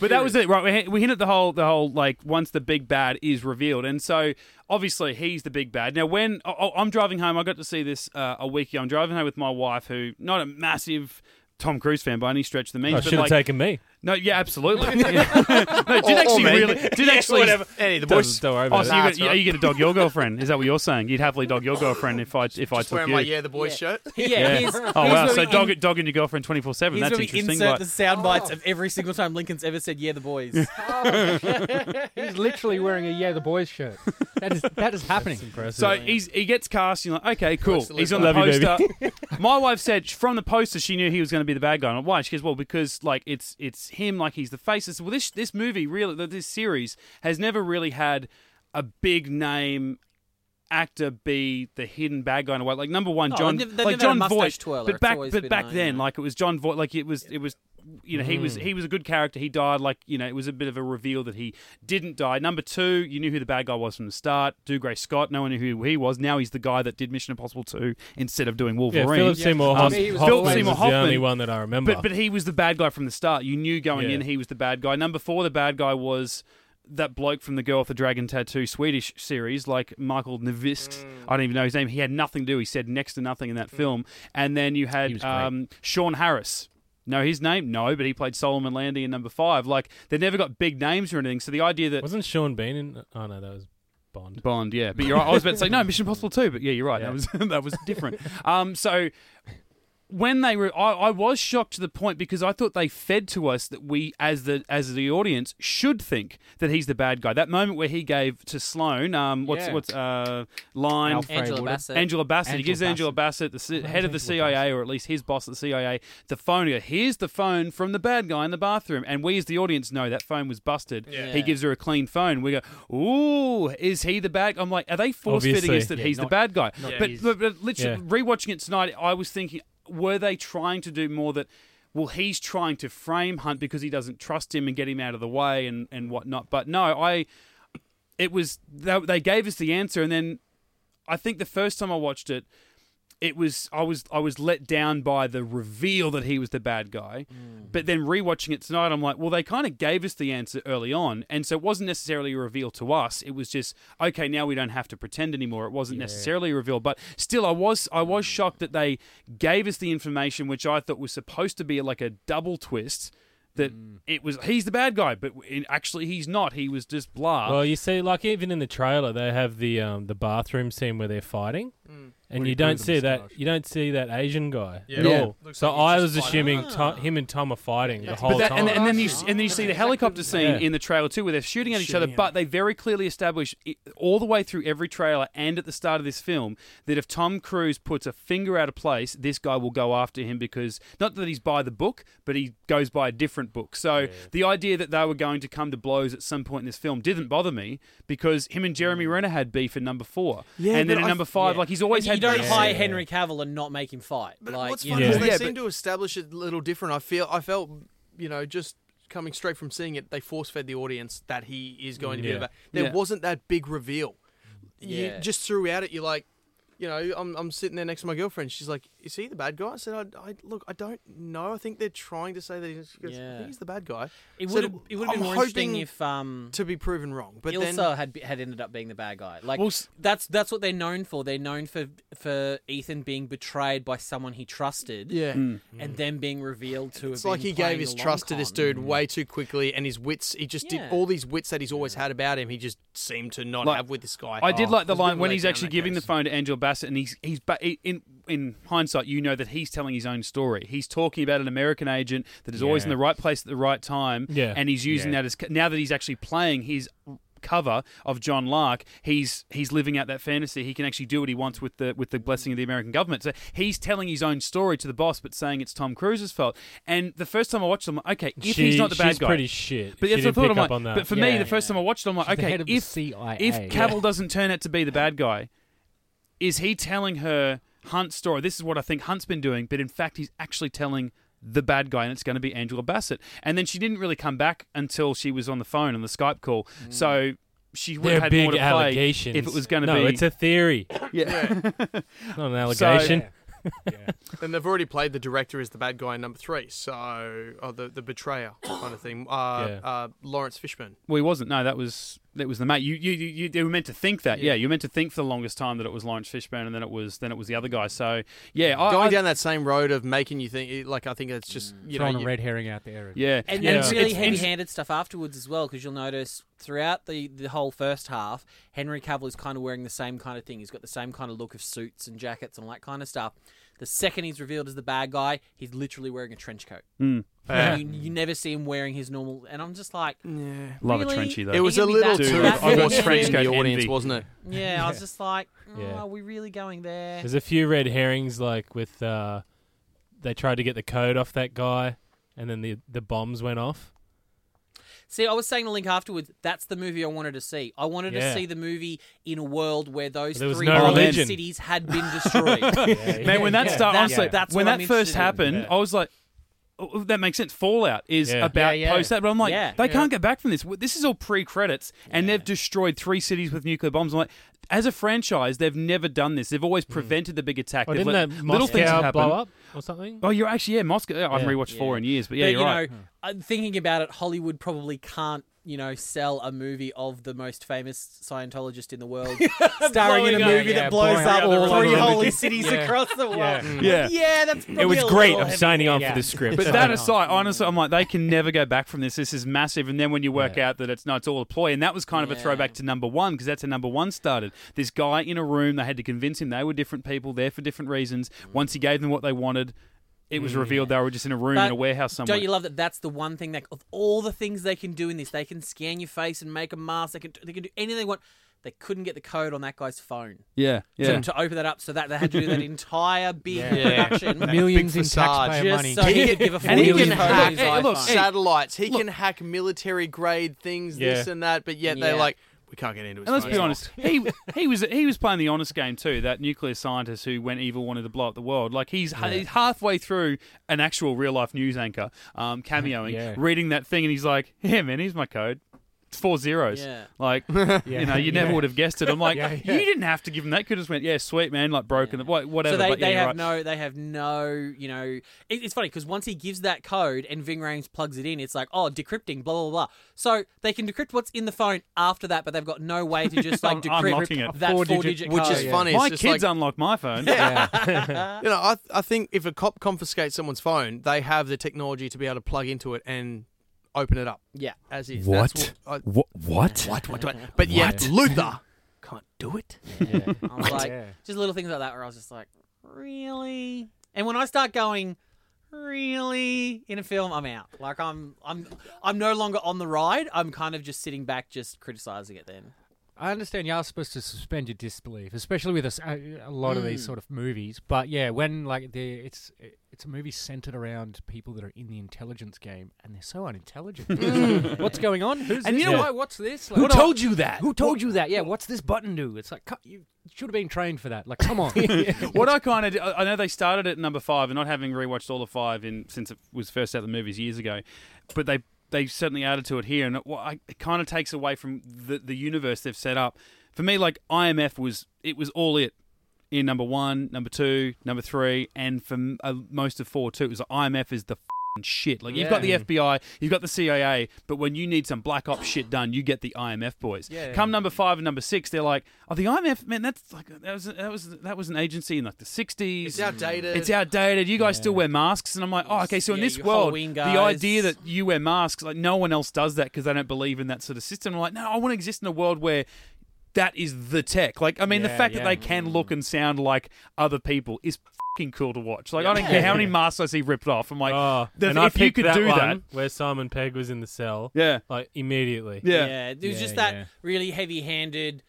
but that was it, right? We hit, we hit at the whole, the whole like once the big bad is revealed, and so obviously he's the big bad. Now, when oh, oh, I'm driving home, I got to see this uh, a week ago. I'm driving home with my wife, who not a massive. Tom Cruise fan by any stretch of the means, I should have like, taken me. No, yeah, absolutely. (laughs) Yeah. (laughs) no, did Or- or actually me. really, did (laughs) actually. Any the boys. don't worry Oh, so it. you, Nah, got, it's you, all right. you get a dog your girlfriend? Is that what you're saying? You'd happily dog your girlfriend if I if I Just took wearing you? my yeah the boys shirt. yeah, Yeah. he's, Oh he's wow! where So we dog in- dogging your girlfriend twenty four seven. He's That's where we interesting. insert but- the sound bites oh. of every single time Lincoln's ever said "Yeah, the boys." He's literally wearing a yeah the boys shirt. That is that is happening. Impressive. So he's he gets cast. You're like, okay, cool. Works He's on the by. Love poster. My wife said from the poster she knew he was going to be the bad guy. And I'm like, why? She goes, well, because like it's it's him, like he's the face. Well, this this movie really, this series has never really had a big name actor be the hidden bad guy in a way. Like number one, Oh, John, like never had a Jon Voight. twirler. But back, but back then, yeah. like it was Jon Voight. Like it was, it was. You know, he was Mm. he was a good character. He died like you know, it was a bit of a reveal that he didn't die. Number two, you knew who the bad guy was from the start. Dougray Scott, no one knew who he was. Now he's the guy that did Mission Impossible two instead of doing Wolverine. yeah. Philip Seymour Um, Hoffman, Philip Hoffman Seymour was the only one that I remember. But but he was the bad guy from the start. You knew going Yeah. in he was the bad guy. Number four, the bad guy was that bloke from the Girl with the Dragon Tattoo Swedish series, like Michael Nyqvist. I don't even know his name. He had nothing to do. He said next to nothing in that film. And then you had um, Sean Harris. Know his name? No, but he played Solomon Landy in number five. Like they never got big names or anything. So the idea that Wasn't Sean Bean in? Oh no, that was Bond. Bond, yeah. But you're right. I was about to say no, Mission Impossible too, but yeah, you're right. Yeah. That was (laughs) that was different. Um, so when they were, I, I was shocked to the point because I thought they fed to us that we, as the as the audience, should think that he's the bad guy. That moment where he gave to Sloane, um, what's Yeah. what's uh line. Alfred Angela Woodard. Bassett. Angela Bassett. he Angela gives Angela Bassett, the C- head of the Angela CIA, or at least his boss at the CIA, the phone. He goes, Here's the phone from the bad guy in the bathroom. And we, as the audience, know that phone was busted. Yeah. He gives her a clean phone. We go, Ooh, is he the bad? I'm like, Are they force fitting us that Yeah, he's the bad guy? But, his. but, but literally, Yeah. rewatching it tonight, I was thinking, were they trying to do more that? Well, he's trying to frame Hunt because he doesn't trust him and get him out of the way and, and whatnot. But no, I it was they, they gave us the answer and then I think the first time I watched it it was I was I was let down by the reveal that he was the bad guy. But then rewatching it tonight I'm like, well they kind of gave us the answer early on and so it wasn't necessarily a reveal to us. It was just okay, now we don't have to pretend anymore. It wasn't necessarily a reveal, but still I was I was shocked that they gave us the information which I thought was supposed to be like a double twist that it was he's the bad guy, but in, actually he's not. He was just blah. Well, you see, like even in the trailer, they have the um, the bathroom scene where they're fighting, Mm. And you don't see that. You don't see that Asian guy Yeah. at Yeah. all. Looks So like he's I just was fighting. assuming. Tom, him and Tom are fighting the whole But that, time. and, and then you and then you see the helicopter (laughs) scene Yeah. in the trailer too, where they're shooting at each other. Shooting But they very clearly establish i- all the way through every trailer and at the start of this film that if Tom Cruise puts a finger out of place, this guy will go after him because not that he's by the book, but he goes by a different book. So the idea that they were going to come to blows at some point in this film didn't bother me because him and Jeremy mm. Renner had beef in number four, Yeah, and then but in I- number five, Yeah. like he's always And had. you don't beef. hire Henry Cavill and not make him fight. But like, what's funny know. is they Yeah, seem but- to establish it a little different. I feel I felt you know just coming straight from seeing it, they force fed the audience that he is going to be Yeah. the bad. There Yeah. wasn't that big reveal. You Yeah. just throughout it, you're like, you know, I'm I'm sitting there next to my girlfriend. She's like, "Is he the bad guy?" I said, "I, I look, I don't know. I think they're trying to say that he's, she goes, I Yeah. think he's the bad guy." It would have it would have been I'm more interesting hoping if um To be proven wrong, but Ilsa then had had ended up being the bad guy. Like Well, that's that's what they're known for. They're known for for Ethan being betrayed by someone he trusted, yeah. Mm. and then being revealed to. Him. It's have like been he gave his trust long to this con. dude way too quickly, and his wits. He just Yeah. did all these wits that he's always had about him. He just seemed to not Like, have with this guy. I did Oh, like the I was a bit line when he's actually that giving the phone to Angel Bassett, and he's he's ba- in in hindsight, you know that he's telling his own story. He's talking about an American agent that is always in the right place at the right time, Yeah. and he's using Yeah. that as now that he's actually playing his cover of John Lark, he's he's living out that fantasy. He can actually do what he wants with the with the blessing of the American government. So he's telling his own story to the boss, but saying it's Tom Cruise's fault. And the first time I watched him, okay, if She- he's not the bad she's guy, pretty shit. but that's I thought. I'm like, on that. but for me, the first yeah. time I watched it, I'm like, She's okay, head of the if CIA. if Yeah. Cavill doesn't turn out to be the bad guy, is he telling her Hunt's story? This is what I think Hunt's been doing, but in fact, he's actually telling the bad guy, and it's going to be Angela Bassett. And then she didn't really come back until she was on the phone on the Skype call. So she would They're have had big more to play if it was going to no, be. it's a theory, (coughs) yeah. not an allegation. yeah. (laughs) And they've already played the director as the bad guy in number three, so oh, the the betrayer kind of thing. Uh, Yeah. uh, Laurence Fishburne. well, he wasn't. No, that was that was the mate. You you you, you were meant to think that. Yeah. Yeah. you were meant to think for the longest time that it was Laurence Fishburne, and then it was then it was the other guy. So yeah, I, Going I- down that same road of making you think, like I think it's just you know, Throwing a red herring out there. yeah, And, Yeah. and it's- really it's- it's- heavy-handed stuff afterwards as well, because you'll notice throughout the, the whole first half, Henry Cavill is kind of wearing the same kind of thing. He's got the same kind of look of suits and jackets and all that kind of stuff. The second he's revealed as the bad guy, he's literally wearing a trench coat. Mm. Yeah. You, you never see him wearing his normal. And I'm just like, yeah. love Really? a trenchy though. It was a gonna little that- too Dude, I've got forced trench in coat the audience, envy. wasn't it? yeah, I was (laughs) just like, oh, Yeah. are we really going there? There's a few red herrings, like with uh, they tried to get the code off that guy, and then the the bombs went off. See, I was saying the Link afterwards, that's the movie I wanted to see. I wanted Yeah. to see the movie in a world where those There three no religion. cities had been destroyed. (laughs) Man, when that Yeah. started, That's- honestly, that's when that I'm first interested in. happened, Yeah. I was like, oh, oh, that makes sense. Fallout is Yeah. about Yeah, yeah. post that, but I'm like, Yeah. they Yeah. can't get back from this. This is all pre credits, and they've destroyed three cities with nuclear bombs. I'm like, as a franchise, they've never done this. They've always prevented the big attack. Well, They've didn't let that little things Moscow happen. blow up or something? Oh, you're actually yeah, Moscow. I haven't Yeah. rewatched four in years, but yeah, but, you're you right. know, uh, thinking about it, Hollywood probably can't, you know, sell a movie of the most famous Scientologist in the world, (laughs) starring in a Blowing up. movie Yeah, that blows blowing up up all three over the- holy cities Yeah. across the world. Yeah. Yeah. yeah, that's probably It was a great. little I'm heavy. signing on Yeah. for this script. But that aside, honestly, I'm like they can never go back from this. This is massive. And then when you work out that it's no, it's all a ploy, and that was kind of a Yeah. throwback to number one because that's how number one started. This guy in a room, they had to convince him they were different people there for different reasons. Mm. Once he gave them what they wanted, it was mm, revealed they were just in a room But in a warehouse somewhere. Don't you love that? That's the one thing that of all the things they can do in this, they can scan your face and make a mask. They can they can do anything they want. They couldn't get the code on that guy's phone yeah, yeah. to, to open that up, so that they had to do that (laughs) entire big Yeah. production Millions in facade. taxpayer just money. so he could give a full (laughs) And he can code hack- on his hey, look, hey, Satellites. He can hack military grade things, this Yeah. and that, but yet Yeah. they're like, we can't get into it. And let's be honest, he he was he was playing the honest game too. That nuclear scientist who went evil wanted to blow up the world. Like he's, he's halfway through an actual real life news anchor, um, cameoing, (laughs) Yeah. reading that thing, and he's like, "Yeah, man, here's my code. It's four zeros. Yeah. Like, (laughs) you know, you never Yeah. would have guessed it. I'm like, (laughs) Yeah, yeah. you didn't have to give him that. Could have just went, yeah, sweet man, like broken, Yeah. wha- whatever. So they, but yeah, they have right. no they have no you know it, it's funny because once he gives that code and Ving Rhames plugs it in it's like oh decrypting blah blah blah so they can decrypt what's in the phone after that but they've got no way to just (laughs) like Un- unlocking decrypt it. that four Four-digit- digit Which code. is funny. My it's just kids like, unlock my phone. Yeah. you know, I, I think if a cop confiscates someone's phone, they have the technology to be able to plug into it and open it up yeah as is. What? That's what? I, What? What? what? What? What? But yet What? Luther (laughs) can't do it. yeah. (laughs) I was like Yeah. just little things like that where I was just like really and when I start going really in a film I'm out like I'm I'm I'm no longer on the ride I'm kind of just sitting back just criticizing it then I understand you are supposed to suspend your disbelief, especially with a lot of these Mm. sort of movies. But yeah, when like the it's it's a movie centered around people that are in the intelligence game, and they're so unintelligent. (laughs) What's going on? Who's And this you know guy? what? What's this? Like, Who told you that? Who told you that? Yeah, what's this button do? It's like, cut- you should have been trained for that. Like, come on. (laughs) what I kind of I know they started at number five, and not having rewatched all the five in since it was first out of the movies years ago, but they they certainly added to it here, and it, it kind of takes away from the the universe they've set up. For me, like IMF was it was all it in number one, number two, number three, and for uh, most of four too. It was like, IMF is the shit. Like you've got the FBI, you've got the CIA, but when you need some black ops shit done, you get the IMF boys. Yeah. Come number five and number six, they're like, oh, the IMF man, that's like that was that was that was an agency in like the '60s. It's outdated. It's outdated. You guys still wear masks, and I'm like, oh, okay. So in Yeah, this you world, Halloween the guys. idea that you wear masks, like no one else does that because they don't believe in that sort of system. I'm like, no, I want to exist in a world where that is the tech. Like, I mean, the Yeah, fact that yeah. they can look and sound like other people is cool to watch. Like, I don't care how many masks I see ripped off. I'm like, oh, the- and I if you picked could that do one that- where Simon Pegg was in the cell, yeah, like immediately. yeah, it was Yeah, just that yeah. really heavy-handed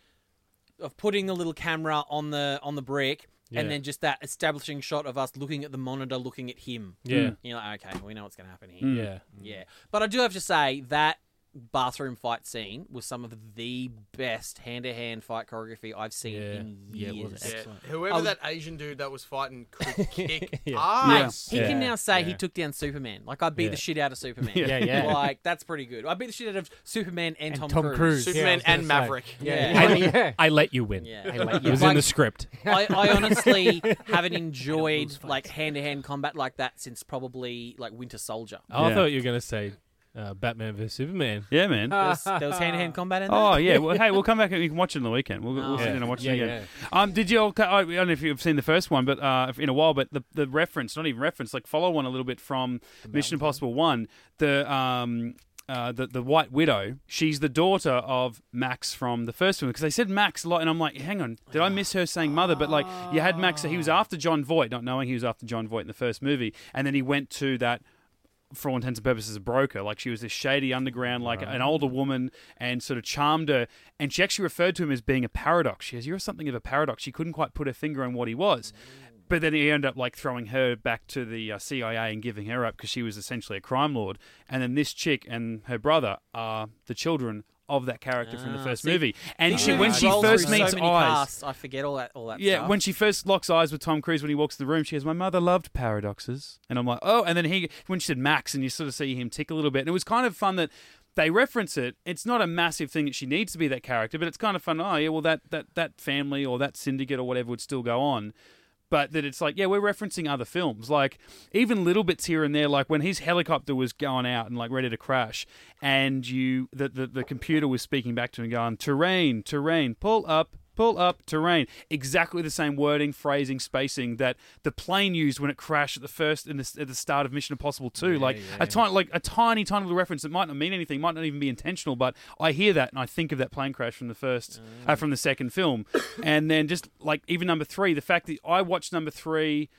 of putting the little camera on the on the brick, Yeah. and then just that establishing shot of us looking at the monitor, looking at him. Yeah. Mm. You're like, okay, we know what's going to happen here. Yeah. Yeah, but I do have to say that bathroom fight scene was some of the best hand-to-hand fight choreography I've seen Yeah. in Yeah, years. it was Yeah. excellent. Whoever Oh. that Asian dude that was fighting could (laughs) kick Yeah. ass. He can now say he took down Superman. Like I beat Yeah. the shit out of Superman. Yeah, yeah. (laughs) Like that's pretty good. I beat the shit out of Superman and, And Tom, Tom Cruise. Cruise. Superman Yeah, and say. Maverick. Yeah. I, yeah. I let you win. Yeah, I like It was Like, in the script. I, I honestly (laughs) haven't enjoyed like hand-to-hand combat like that since probably like Winter Soldier. Oh, I Yeah. thought you were going to say uh, Batman vs Superman. yeah, man. There was, (laughs) hand-to-hand combat in there. Oh yeah, well, (laughs) hey, we'll come back and we can watch it on the weekend. We'll, we'll Oh. sit down and watch Yeah, it again. yeah. Um, did you? all- I don't know if you've seen the first one, but uh, in a while. But the the reference, not even reference, like follow one a little bit from Mission Impossible One. The um. Uh, the the White Widow, she's the daughter of Max from the first one because they said Max a lot, and I'm like, hang on, did I miss her saying mother? But like, you had Max, so he was after Jon Voight, not knowing he was after Jon Voight in the first movie, and then he went to that for all intents and purposes, a broker. Like she was this shady underground, like an older woman, and sort of charmed her. And she actually referred to him as being a paradox. She says, "You're something of a paradox." She couldn't quite put her finger on what he was. But then he ended up like throwing her back to the uh, CIA and giving her up because she was essentially a crime lord. And then this chick and her brother are the children of that character from the Ah, first see, movie. And she, when she first meets so eyes, casts, I forget all that all that yeah, stuff. when she first locks eyes with Tom Cruise when he walks to the room, she goes, "My mother loved paradoxes," and I'm like, "Oh!" And then he, when she said Max, and you sort of see him tick a little bit, and it was kind of fun that they reference it. It's not a massive thing that she needs to be that character, but it's kind of fun. Oh yeah, well that that that family or that syndicate or whatever would still go on. But that it's like, yeah, we're referencing other films. Like even little bits here and there, like when his helicopter was going out and like ready to crash, and you the the, the computer was speaking back to him going, Terrain, terrain, pull up, pull up, terrain. Exactly the same wording, phrasing, spacing that the plane used when it crashed at the first in the, at the start of Mission Impossible 2. like a tiny like a tiny, tiny little reference that might not mean anything, might not even be intentional, but I hear that and I think of that plane crash from the first uh, from the second film. (coughs) and then just like even number three, the fact that I watched number three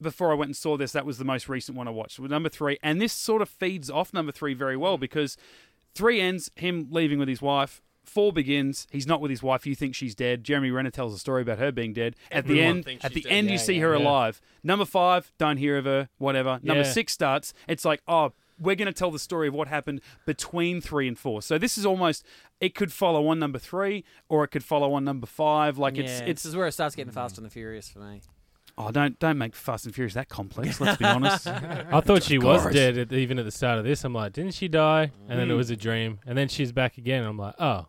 before I went and saw this, that was the most recent one I watched. With number three, and this sort of feeds off number three very well because three ends him leaving with his wife. Four begins. He's not with his wife. You think she's dead. Jeremy Renner tells a story about her being dead. At the Everyone end, at the dead. end, you see yeah, her yeah. alive. Number five, don't hear of her. Whatever. Number Yeah. six starts. It's like, oh, we're going to tell the story of what happened between three and four. So this is almost. It could follow on number three, or it could follow on number five. Like yeah, it's this it's. is where it starts getting Fast and the Furious for me. Oh, don't don't make Fast and Furious that complex. Let's be honest. (laughs) I thought she was dead at, even at the start of this. I'm like, didn't she die? And then it Mm. was a dream, and then she's back again. I'm like, oh,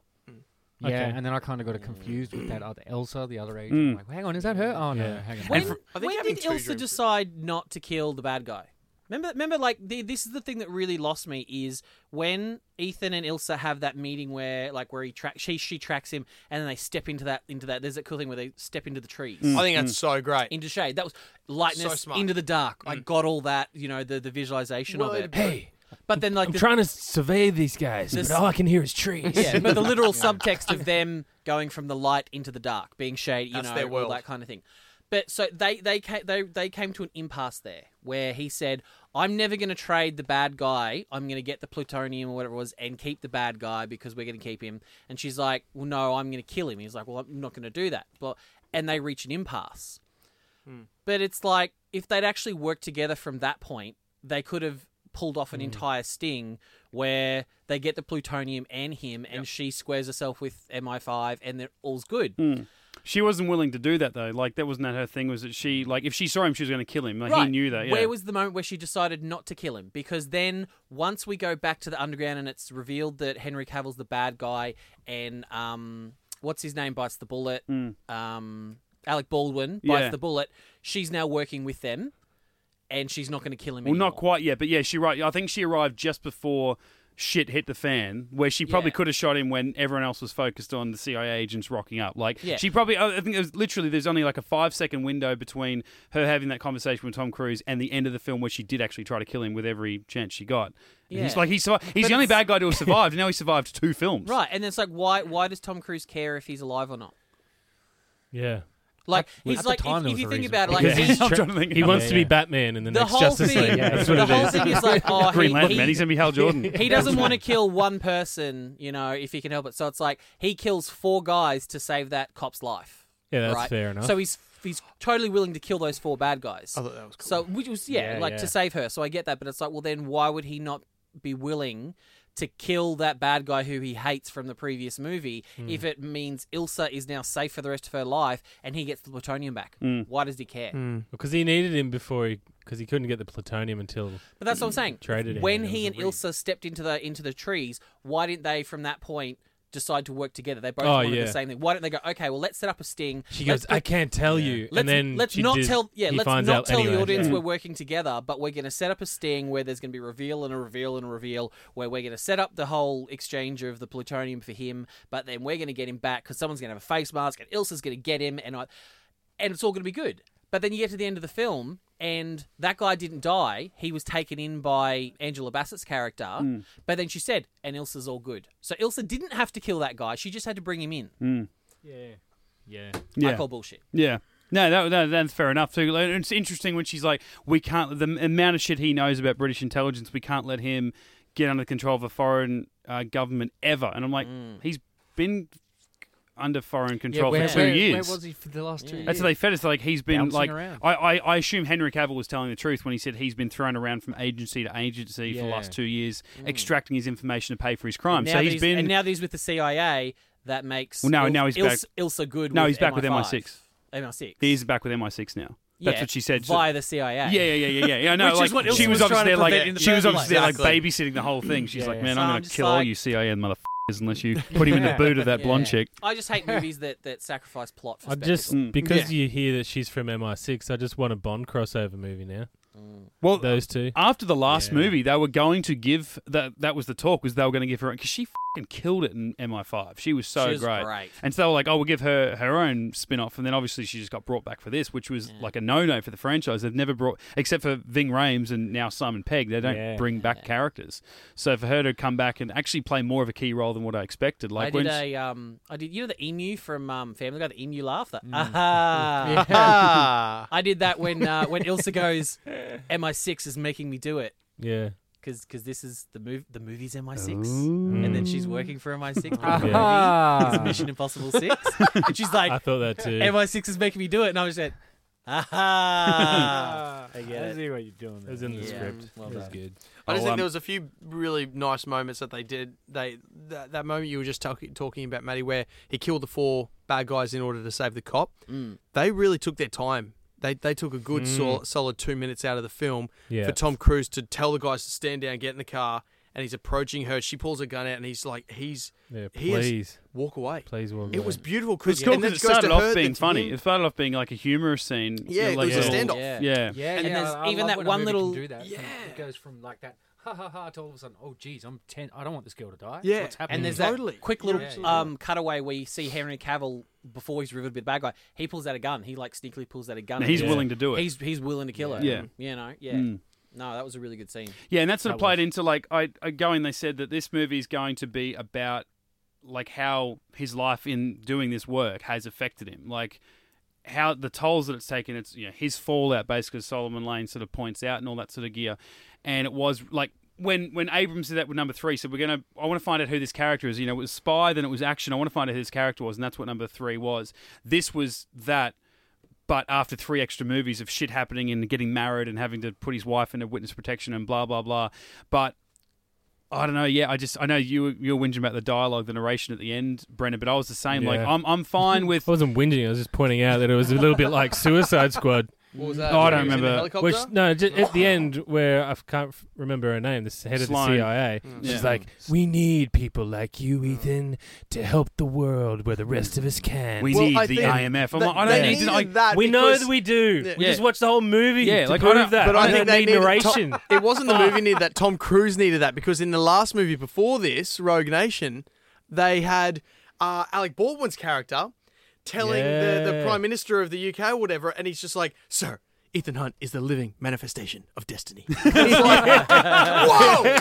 Yeah, Okay. and then I kind of got confused with that other Elsa, the other agent. Mm. I'm like, hang on, is that her? Oh no, Yeah. hang on. When, for- when did Elsa Ilsa dreams- decide not to kill the bad guy? Remember, remember, like the, this is the thing that really lost me is when Ethan and Ilsa have that meeting where, like, where he track she she tracks him, and then they step into that into that. There's that cool thing where they step into the trees. Mm. I think that's so great. Into shade. That was lightness smart. into the dark. I got all that, you know, the, the visualization of Word. it. hey, But then, like, I'm the, trying to survey these guys, This- but all I can hear is trees. yeah, but the (laughs) literal subtext of them going from the light into the dark, being shade, you That's know, their all world. that kind of thing. But so they they came, they they came to an impasse there where he said, "I'm never going to trade the bad guy. I'm going to get the plutonium or whatever it was and keep the bad guy because we're going to keep him." And she's like, "Well, no, I'm going to kill him." He's like, "Well, I'm not going to do that." But and they reach an impasse. Hmm. But it's like if they'd actually worked together from that point, they could have pulled off an entire sting where they get the plutonium and him, and she squares herself with MI5, and then all's good. She wasn't willing to do that though. Like that wasn't her thing. Was that she like if she saw him, she was going to kill him. Like right. he knew that. Yeah. Where was the moment where she decided not to kill him? Because then once we go back to the underground and it's revealed that Henry Cavill's the bad guy, and um, what's his name bites the bullet. Um, Alec Baldwin bites Mm. Yeah. the bullet. She's now working with them, and she's not going to kill him. well, anymore. not quite yet, but yeah, she right. I think she arrived just before shit hit the fan, where she probably Yeah. could have shot him when everyone else was focused on the CIA agents rocking up. Like Yeah. she probably. I think it was literally there's only like a five second window between her having that conversation with Tom Cruise and the end of the film where she did actually try to kill him with every chance she got. And He's like he's survived. he's But the only bad guy to have (laughs) survived. and now he survived two films. Right, and it's like, why? Why does Tom Cruise care if he's alive or not? yeah. Like, At he's the like, if, if you think reason. about it, like, Because (laughs) he, he's I'm trying to think he of wants it, to be yeah. Batman in the, the next whole Justice thing, League. That's what the it whole is. thing is like, (laughs) oh, Green he, Lantern, he, man. He's gonna be Hal (laughs) Jordan. he doesn't want to kill one person, you know, if he can help it. So it's like he kills four guys to save that cop's life. Yeah, that's right? fair enough. So he's he's totally willing to kill those four bad guys. I thought that was cool. So which was yeah, Yeah, like yeah. to save her. So I get that, but it's like, well, then why would he not be willing to kill that bad guy who he hates from the previous movie Hmm. if it means Ilsa is now safe for the rest of her life and he gets the plutonium back? Why does he care? because he needed him before he because he couldn't get the plutonium until But that's what I'm saying. Traded when he and. Ilsa stepped into the into the trees, why didn't they from that point decide to work together? They both Oh, wanted yeah. the same thing. Why don't they go? Okay, well, let's set up a sting. she Let's- goes, "I can't tell you," Let's, and then let's not did- tell yeah let's not out tell the audience Yeah. we're working together but we're going to set up a sting where there's going to be a reveal and a reveal and a reveal where we're going to set up the whole exchange of the plutonium for him but then we're going to get him back because someone's going to have a face mask and Ilsa's going to get him and I, and it's all going to be good but then you get to the end of the film and that guy didn't die he was taken in by Angela Bassett's character Hmm. but then she said and Ilsa's all good so Ilsa didn't have to kill that guy she just had to bring him in Yeah. Yeah. I Yeah. call bullshit Yeah. No, that, that, that's fair enough too. It's interesting when she's like, "We can't." The amount of shit he knows about British intelligence, we can't let him get under the control of a foreign uh, government ever. And I'm like, Mm. he's been under foreign control where, for two where, years. Where was he for the last two Yeah. years? That's what they fed us. Like he's been Bouncing like. I, I, I assume Henry Cavill was telling the truth when he said he's been thrown around from agency to agency for the last two years, mm. extracting his information to pay for his crime. So that he's been and now that he's with the CIA, that makes Well, now- Il- now he's back- Ilsa good. No, with he's back with MI5. MI6. MI6. he's back with MI6 now. That's Yeah, what she said. Via the CIA. yeah, yeah, yeah, yeah, yeah. yeah no, Which is what Ilsa she was, was obviously there, like the she was obviously there, like babysitting the whole thing. She's Yeah, like, yeah. man, So I'm I'm gonna kill all you CIA motherfuckers unless you put him in the boot of that blonde Yeah. chick. I just hate movies that, that sacrifice plot for I just spectacle. Mm. because Yeah. you hear that she's from MI6, I just want a Bond crossover movie now. Mm. Well, Those two. after the last Yeah. movie, they were going to give that. That was the talk was they were going to give her because she fucking killed it in MI5. She was so She was great. great. And so they were like, oh, we'll give her her own spin off. And then obviously she just got brought back for this, which was Yeah. like a no no for the franchise. They've never brought, except for Ving Rhames and now Simon Pegg, they don't Yeah. bring back Yeah. characters. So for her to come back and actually play more of a key role than what I expected, like I did when. a um, I did you know the emu from um, Family Guy, the emu laugh. That Mm. (laughs) aha. Ah. I did that when uh, when Ilsa goes, (laughs) MI6 is making me do it Yeah. Because cause this is the move the movie's MI6. Ooh. And then she's working for MI6. but the Yeah. movie Ah. is Mission Impossible Six, (laughs) and she's like, I thought that too. MI6 is making me do it, and I was like, aha. (laughs) I get I it. see what you're doing. It was in the Yeah. script. Well it was done. good. I just Oh, think um, there was a few really nice moments that they did. They that, that moment you were just talking talking about, Matty, where he killed the four bad guys in order to save the cop. Mm. They really took their time. They they took a good Mm. sol- solid two minutes out of the film Yeah. for Tom Cruise to tell the guys to stand down, get in the car, and he's approaching her. She pulls a gun out, and he's like, he's yeah. he is- Please. walk away. Please walk away. It was beautiful It's because cool and it started off being funny. him. It started off being like a humorous scene. Yeah, it like was a a- standoff. Yeah. Yeah. Yeah, And yeah. there's I even love that when one little- that. Yeah. it goes from like that ha ha ha to all of a sudden, oh geez, I'm ten. I don't want this girl to die. Yeah. What's happening? And there's Totally. that quick little Yeah, yeah. um, cutaway where you see Henry Cavill before he's revealed to be the bad guy. He pulls out a gun. He like sneakily pulls out a gun. And and he's Yeah. willing to do it. He's he's willing to kill her. Yeah. you know. Yeah. Mm. No, that was a really good scene. Yeah, and that sort of played was- into like I, I going. They said that this movie is going to be about like how his life in doing this work has affected him, like how the tolls that it's taken. It's you know his fallout, basically. Solomon Lane sort of points out and all that sort of gear. And it was like when when Abrams did that with number three. So we're gonna. I want to find out who this character is. You know, it was spy, then it was action. I want to find out who this character was, and that's what number three was. This was that but after three extra movies of shit happening and getting married and having to put his wife into witness protection and blah blah blah, but I don't know. Yeah, I just I know you you were whinging about the dialogue, the narration at the end, Brendan, but I was the same. Like I'm I'm fine (laughs) with I wasn't whinging. I was just pointing out that it was a little bit like Suicide Squad. What was that? Oh, I don't he was in the remember. Which no, just at the (gasps) end where I can't f- remember her name, the head of the CIA. Mm. She's Yeah. like, "We need people like you, Ethan, to help the world where the rest of us can." we Well, need I the think IMF. I'm They- like, I don't need to. needed Like, that we know because- that we do. Yeah. We Yeah. just watched the whole movie Yeah, to like, I prove don't- that. but I We think don't they need needed narration. It wasn't the movie needed that. Tom Cruise needed that because in the last movie before this, Rogue Nation, they had uh, Alec Baldwin's character telling the, the Prime Minister of the UK or whatever, and he's just like, "Sir, Ethan Hunt is the living manifestation of destiny." (laughs) And he's like, (laughs) "Whoa!"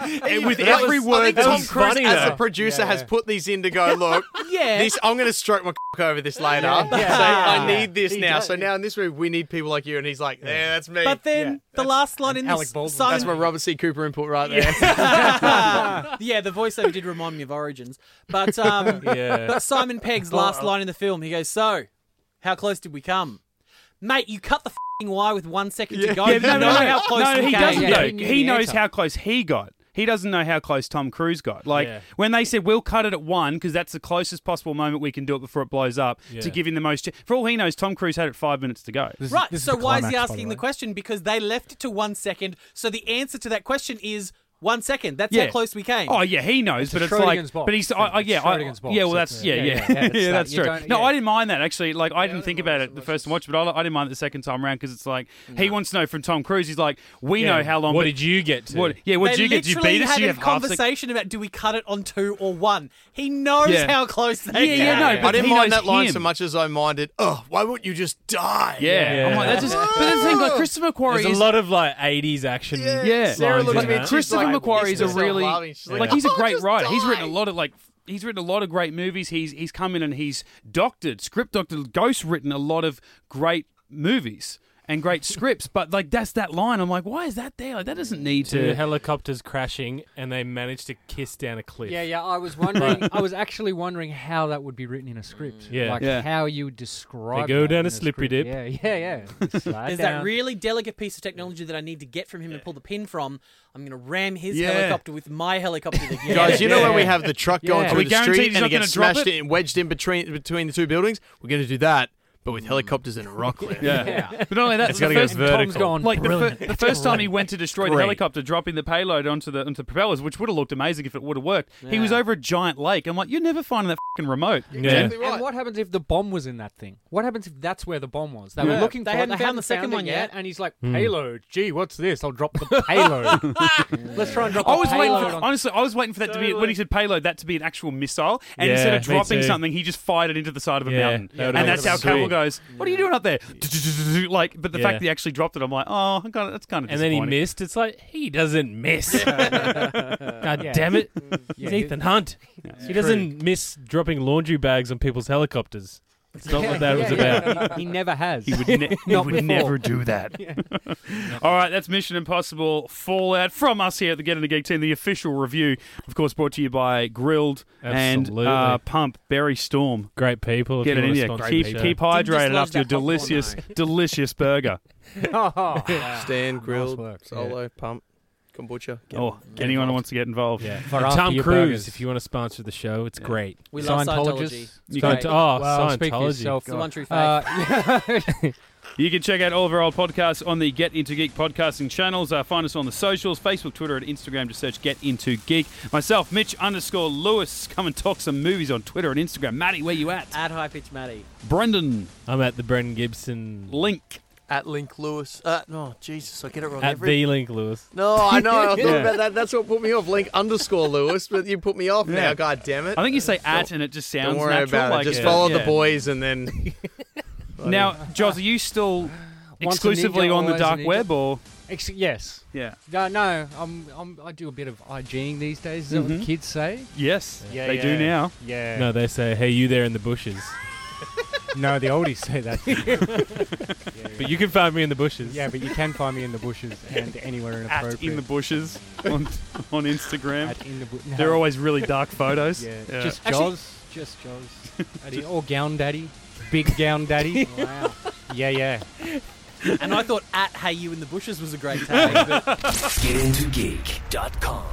and with every was- word that Tom Cruise, funny as a producer, Yeah, has put these in to go. Look, Yeah. this I'm going to stroke my cock over this later. Yeah. (laughs) So Yeah. I need this He now. does. So now in this movie, we need people like you. And he's like, "Yeah, that's me." But then the last line in Alec this Baldwin. Simon, that's my Robert C. Cooper input right there. yeah, the voiceover did remind me of Origins. But um, Yeah. but Simon Pegg's last line in the film, he goes, "So, how close did we come, mate? You cut the fing wire with one second to go. Yeah, no, no, no, how close no, he doesn't Yeah, know. he He knows how close he got. He doesn't know how close Tom Cruise got. Like Yeah. when they said we'll cut it at one because that's the closest possible moment we can do it before it blows up Yeah. to give him the most. ch- For all he knows, Tom Cruise had it five minutes to go. This is- Right. this is So the why is he climax, by asking the the way. question? Because they left it to one second. So the answer to that question is one second. That's Yeah. how close we came. Oh yeah, he knows, It's but a it's like, Schrödinger's box but he's, thing. I, I, yeah, It's I, Schrödinger's box. yeah, well, that's yeah, Yeah, yeah, yeah, (laughs) yeah, yeah, it's that. that's You true. don't- No, yeah. I didn't mind that actually. Like, I I didn't think about it it so the much. first watch, but I, I didn't mind it the second time around because it's like he wants to know from Tom Cruise. He's like, we Yeah, know how long. What but- did you get to? What? Yeah, what they did you get? Did you literally beat us? had Do you a have half sec- conversation about do we cut it on two or one. He knows Yeah. how close they Yeah, yeah, came. no, but I didn't he mind knows that line him. so much as I minded. Oh, why wouldn't you just die? Yeah, Yeah. I'm like, that's just. But that's the thing, like Christopher McQuarrie There's is a lot of like '80s action. Yeah. Yeah. Sarah lines looks in at me and she's Christopher like, McQuarrie is a really like like, he's a "Oh, great writer. He's written a lot of like he's written a lot of great movies. He's he's come in and he's doctored, script doctored, ghost written a lot of great movies and great (laughs) scripts. But like that's that line. I'm like, why is that there? Like that doesn't need Two to. helicopters crashing, and they managed to kiss down a cliff. Yeah, yeah. I was wondering. I was actually wondering how that would be written in a script. Mm. Yeah. like Yeah. how you would describe. They go that down in a slippery script. dip. Yeah, yeah, yeah. (laughs) Slide There's down. that really delicate piece of technology that I need to get from him and pull the pin from. I'm going to ram his Yeah. helicopter with my helicopter. That Guys, you know when we have the truck Yeah. going Are through we the guaranteed street he's and not it gets gonna drop smashed it? in, wedged in between between the two buildings? We're going to do that, but with helicopters in a rock (laughs) cliff. Yeah. But not only that, It's the gotta go first, vertical. Tom's gone. like the, fir- brilliant. the first time he went to destroy the Great. helicopter, dropping the payload onto the onto the propellers, which would have looked amazing if it would have worked. He was Yeah. over a giant lake. I'm like, you're never finding that fucking remote. Yeah. Exactly right. And what happens if the bomb was in that thing? What happens if that's where the bomb was? They Yeah. were looking They for hadn't They found the second it one yet. and he's like, Hmm. payload. Gee, what's this? I'll drop the (laughs) payload. (laughs) Let's try and drop I the was waiting payload for, on. honestly, I was waiting for that to be when he said payload, that to be an actual missile, and instead of me dropping too. something, he just fired it into the side of a Yeah, mountain, that would've and been that's how sweet. Cavill goes. What are you doing up there? (laughs) Like, but the fact that he actually dropped it, I'm like, oh, I got it. That's kind of And then he missed. It's like he doesn't miss. (laughs) God damn it! He's Ethan Hunt. he doesn't miss dropping laundry bags on people's helicopters. It's not what that was Yeah, yeah. about. He, he never has. He would, ne- (laughs) he Not would before. never do that. (laughs) (laughs) All right, that's Mission Impossible Fallout from us here at the Get Into Geek team. The official review, of course, brought to you by Grill'd Absolutely. and uh, Pump Berry Storm. Great people. if Get you it in wanna there. sponsor Keep the show. keep Didn't hydrated love after your that popcorn, delicious, delicious burger. oh, Stand, grilled, work. solo, pump, kombucha. Get- Oh, get anyone who involved. wants to get involved. Yeah. For Tom Cruise, burgers. if you want to sponsor the show, it's great. We love Scientologists. Scientology. You Scient- can, oh, well, speak for Scientology. yourself. It's the one true faith. Uh, (laughs) you can check out all of our old podcasts on the Get Into Geek podcasting channels. Uh, find us on the socials Facebook, Twitter, and Instagram. Just search Get Into Geek. Myself, Mitch underscore Lewis. Come and talk some movies on Twitter and Instagram. Matty, where you at? At high pitch Matty. Brendan, I'm at the Brendan Gibson Link. At Link Lewis. Uh, no, Jesus, I get it wrong at every the Link Lewis. No, I know. I thought (laughs) Yeah. about that. That's what put me off. Link underscore Lewis, but you put me off Yeah. now. God damn it. I think you say at and it just sounds Don't worry natural. about like, it. Just yeah. follow the Yeah. boys and then. (laughs) Now, Joz, are you still Once a exclusively ninja, on the always a dark ninja. web, or Ex- yes. yeah? No, no. I'm, I'm, I do a bit of IGing these days. Is that Mhm. what kids say? Yes, Yeah, they do yeah. now. Yeah. No, they say, "Hey, you there in the bushes." No, the oldies say that. (laughs) yeah, But you can find me in the bushes. yeah, but you can find me in the bushes and anywhere At inappropriate. in the bushes on on Instagram. At in the bu- They're always really dark photos. (laughs) Yeah, Yeah. just Actually- Jaws, just Jaws. (laughs) Daddy, or gown daddy, big gown daddy. wow. Yeah, yeah. and I thought at Hey You in the Bushes was a great tag. but GetIntoGeek.com.